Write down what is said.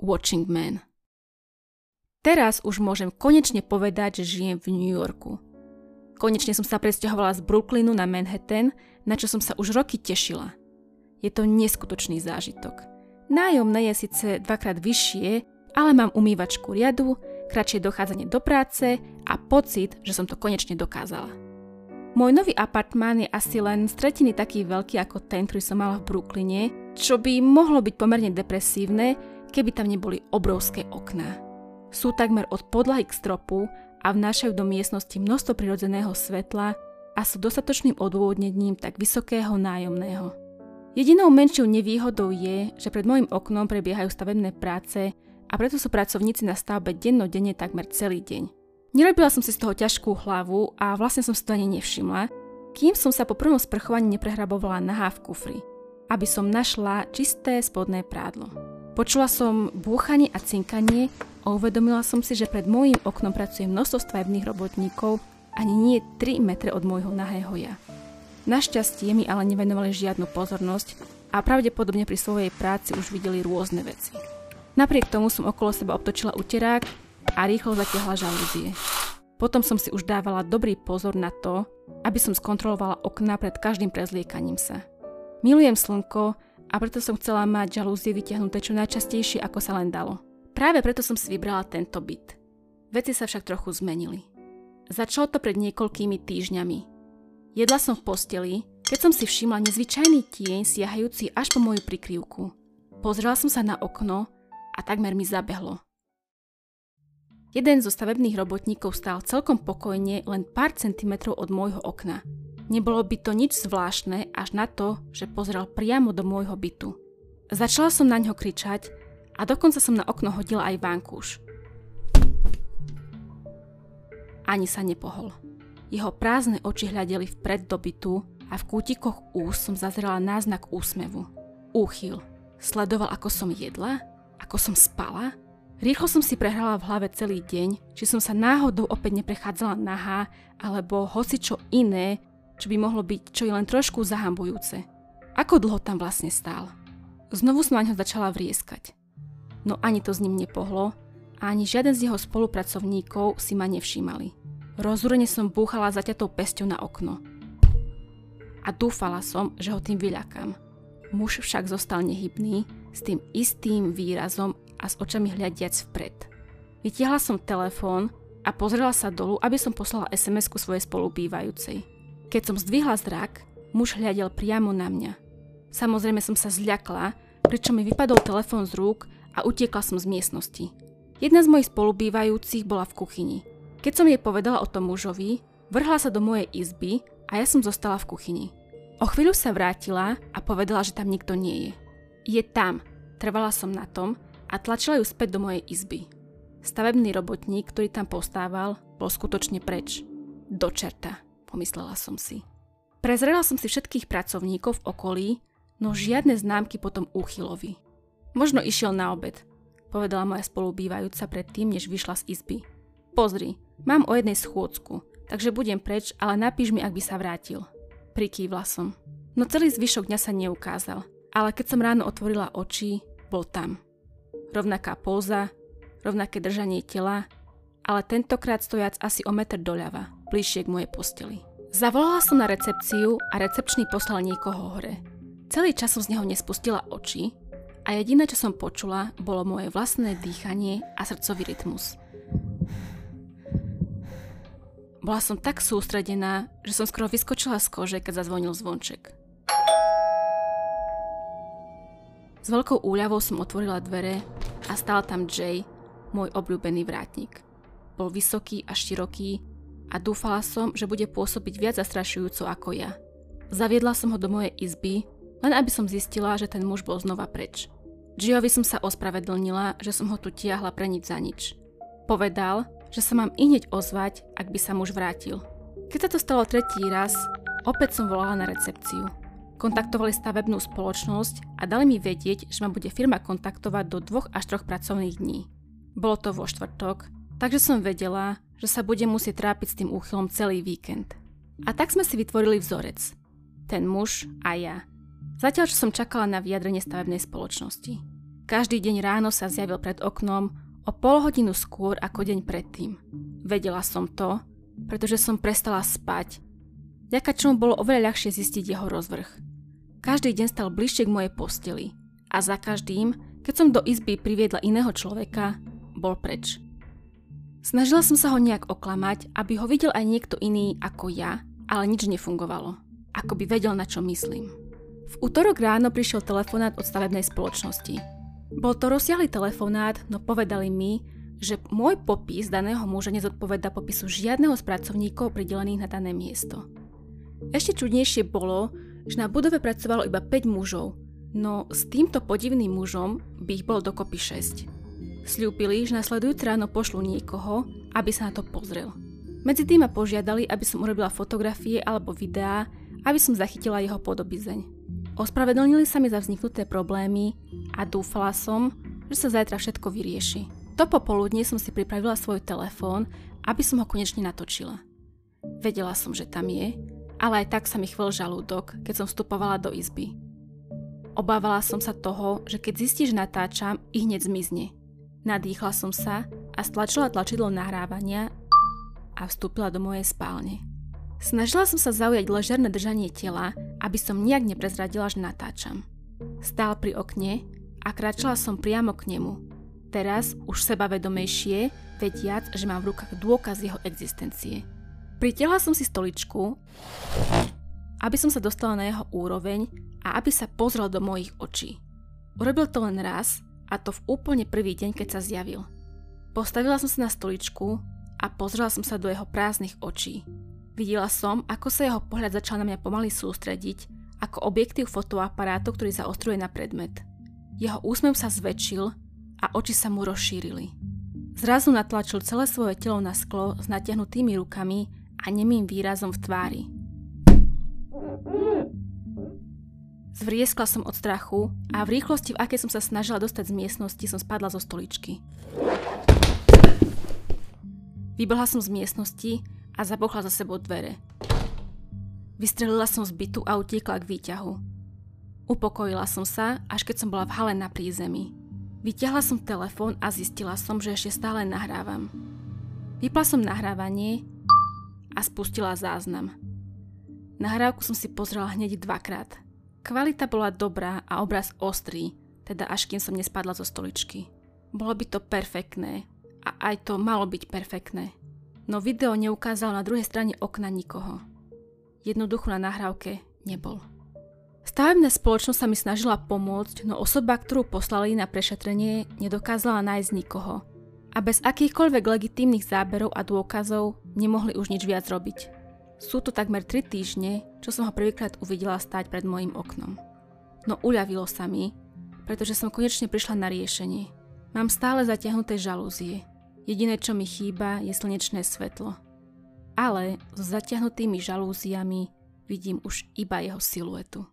Watching Man. Teraz už môžem konečne povedať, že žijem v New Yorku. Konečne som sa presťahovala z Brooklynu na Manhattan, na čo som sa už roky tešila. Je to neskutočný zážitok. Nájomné je síce dvakrát vyššie, ale mám umývačku riadu, kratšie dochádzanie do práce a pocit, že som to konečne dokázala. Môj nový apartmán je asi len z taký veľký ako ten, ktorý som mala v Brooklyne, čo by mohlo byť pomerne depresívne, keby tam neboli obrovské okná. Sú takmer od podlahy k stropu a vnášajú do miestnosti množstvo prirodzeného svetla a sú dostatočným odôvodnením tak vysokého nájomného. Jedinou menšou nevýhodou je, že pred môjim oknom prebiehajú stavebné práce a preto sú pracovníci na stavbe dennodenne takmer celý deň. Nerobila som si z toho ťažkú hlavu a vlastne som si to ani nevšimla, kým som sa po prvom sprchovaní neprehrabovala nahá v kufri, aby som našla čisté spodné prádlo. Počula som búchanie a cinkanie a uvedomila som si, že pred môjim oknom pracuje množstvo stavebných robotníkov ani nie 3 metre od môjho nahého ja. Našťastie mi ale nevenovali žiadnu pozornosť a pravdepodobne pri svojej práci už videli rôzne veci. Napriek tomu som okolo seba obtočila uterák a rýchlo zatiahla žalúzie. Potom som si už dávala dobrý pozor na to, aby som skontrolovala okná pred každým prezliekaním sa. Milujem slnko a preto som chcela mať žalúzie vytiahnuté čo najčastejšie ako sa len dalo. Práve preto som si vybrala tento byt. Veci sa však trochu zmenili. Začalo to pred niekoľkými týždňami. Jedla som v posteli, keď som si všimla nezvyčajný tieň siahajúci až po moju prikryvku. Pozrela som sa na okno a takmer mi zabehlo. Jeden zo stavebných robotníkov stál celkom pokojne len pár centimetrov od môjho okna – Nebolo by to nič zvláštne až na to, že pozrel priamo do môjho bytu. Začala som na ňo kričať a dokonca som na okno hodila aj vankúš. Ani sa nepohol. Jeho prázdne oči hľadeli vpred do bytu a v kútikoch úst som zazrela náznak úsmevu. Úchyl. Sledoval, ako som jedla? Ako som spala? Rýchlo som si prehrala v hlave celý deň, či som sa náhodou opäť neprechádzala nahá, alebo hoci čo iné, čo by mohlo byť čo je len trošku zahambujúce. Ako dlho tam vlastne stál? Znovu som na ňo začala vrieskať. No ani to s ním nepohlo a ani žiaden z jeho spolupracovníkov si ma nevšímali. Rozúrene som búchala zaťatou pesťou na okno. A dúfala som, že ho tým vyľakám. Muž však zostal nehybný, s tým istým výrazom a s očami hľadiac vpred. Vytiahla som telefón a pozrela sa dolu, aby som poslala SMS-ku svojej spolubývajúcej. Keď som zdvihla zrak, muž hľadel priamo na mňa. Samozrejme som sa zľakla, pričom mi vypadol telefón z rúk a utiekla som z miestnosti. Jedna z mojich spolubývajúcich bola v kuchyni. Keď som jej povedala o tom mužovi, vrhla sa do mojej izby a ja som zostala v kuchyni. O chvíľu sa vrátila a povedala, že tam nikto nie je. Je tam, trvala som na tom a tlačila ju späť do mojej izby. Stavebný robotník, ktorý tam postával, bol skutočne preč. Do čerta pomyslela som si. Prezrela som si všetkých pracovníkov v okolí, no žiadne známky potom úchylovi. Možno išiel na obed, povedala moja spolubývajúca predtým, než vyšla z izby. Pozri, mám o jednej schôdzku, takže budem preč, ale napíš mi, ak by sa vrátil. Prikývla som. No celý zvyšok dňa sa neukázal, ale keď som ráno otvorila oči, bol tam. Rovnaká póza, rovnaké držanie tela, ale tentokrát stojac asi o meter doľava, bližšie k mojej posteli. Zavolala som na recepciu a recepčný poslal niekoho hore. Celý čas som z neho nespustila oči a jediné, čo som počula, bolo moje vlastné dýchanie a srdcový rytmus. Bola som tak sústredená, že som skoro vyskočila z kože, keď zazvonil zvonček. S veľkou úľavou som otvorila dvere a stál tam Jay, môj obľúbený vrátnik. Bol vysoký a široký a dúfala som, že bude pôsobiť viac zastrašujúco ako ja. Zaviedla som ho do mojej izby, len aby som zistila, že ten muž bol znova preč. Giovi som sa ospravedlnila, že som ho tu tiahla pre nič za nič. Povedal, že sa mám i hneď ozvať, ak by sa muž vrátil. Keď sa to stalo tretí raz, opäť som volala na recepciu. Kontaktovali stavebnú spoločnosť a dali mi vedieť, že ma bude firma kontaktovať do dvoch až troch pracovných dní. Bolo to vo štvrtok Takže som vedela, že sa budem musieť trápiť s tým úchylom celý víkend. A tak sme si vytvorili vzorec. Ten muž a ja. Zatiaľ, čo som čakala na vyjadrenie stavebnej spoločnosti. Každý deň ráno sa zjavil pred oknom o pol hodinu skôr ako deň predtým. Vedela som to, pretože som prestala spať, ďaká čomu bolo oveľa ľahšie zistiť jeho rozvrh. Každý deň stal bližšie k mojej posteli a za každým, keď som do izby priviedla iného človeka, bol preč. Snažila som sa ho nejak oklamať, aby ho videl aj niekto iný ako ja, ale nič nefungovalo. Ako by vedel, na čo myslím. V útorok ráno prišiel telefonát od stavebnej spoločnosti. Bol to rozsiahly telefonát, no povedali mi, že môj popis daného muža nezodpoveda popisu žiadneho z pracovníkov pridelených na dané miesto. Ešte čudnejšie bolo, že na budove pracovalo iba 5 mužov, no s týmto podivným mužom by ich bolo dokopy 6. Sľúbili, že nasledujúce ráno pošlu niekoho, aby sa na to pozrel. Medzi tým ma požiadali, aby som urobila fotografie alebo videá, aby som zachytila jeho podobizeň. Ospravedlnili sa mi za vzniknuté problémy a dúfala som, že sa zajtra všetko vyrieši. To popoludne som si pripravila svoj telefón, aby som ho konečne natočila. Vedela som, že tam je, ale aj tak sa mi chvel žalúdok, keď som vstupovala do izby. Obávala som sa toho, že keď zistí, že natáčam, i hneď zmizne. Nadýchla som sa a stlačila tlačidlo nahrávania a vstúpila do mojej spálne. Snažila som sa zaujať ležerné držanie tela, aby som nejak neprezradila, že natáčam. Stál pri okne a kráčala som priamo k nemu. Teraz už sebavedomejšie, vediac, že mám v rukách dôkaz jeho existencie. Pritiahla som si stoličku, aby som sa dostala na jeho úroveň a aby sa pozrel do mojich očí. Urobil to len raz a to v úplne prvý deň, keď sa zjavil. Postavila som sa na stoličku a pozrela som sa do jeho prázdnych očí. Videla som, ako sa jeho pohľad začal na mňa pomaly sústrediť, ako objektív fotoaparátu, ktorý zaostruje na predmet. Jeho úsmev sa zväčšil a oči sa mu rozšírili. Zrazu natlačil celé svoje telo na sklo s natiahnutými rukami a nemým výrazom v tvári. Zvrieskla som od strachu a v rýchlosti, v akej som sa snažila dostať z miestnosti, som spadla zo stoličky. Vybehla som z miestnosti a zabochla za sebou dvere. Vystrelila som z bytu a utiekla k výťahu. Upokojila som sa, až keď som bola v hale na prízemí. Vyťahla som telefón a zistila som, že ešte stále nahrávam. Vypla som nahrávanie a spustila záznam. Nahrávku som si pozrela hneď dvakrát – Kvalita bola dobrá a obraz ostrý, teda až kým som nespadla zo stoličky. Bolo by to perfektné a aj to malo byť perfektné. No video neukázalo na druhej strane okna nikoho. Jednoducho na nahrávke nebol. Stavebná spoločnosť sa mi snažila pomôcť, no osoba, ktorú poslali na prešetrenie, nedokázala nájsť nikoho. A bez akýchkoľvek legitímnych záberov a dôkazov nemohli už nič viac robiť. Sú to takmer 3 týždne, čo som ho prvýkrát uvidela stáť pred mojim oknom. No uľavilo sa mi, pretože som konečne prišla na riešenie. Mám stále zatiahnuté žalúzie. Jediné, čo mi chýba, je slnečné svetlo. Ale s zatiahnutými žalúziami vidím už iba jeho siluetu.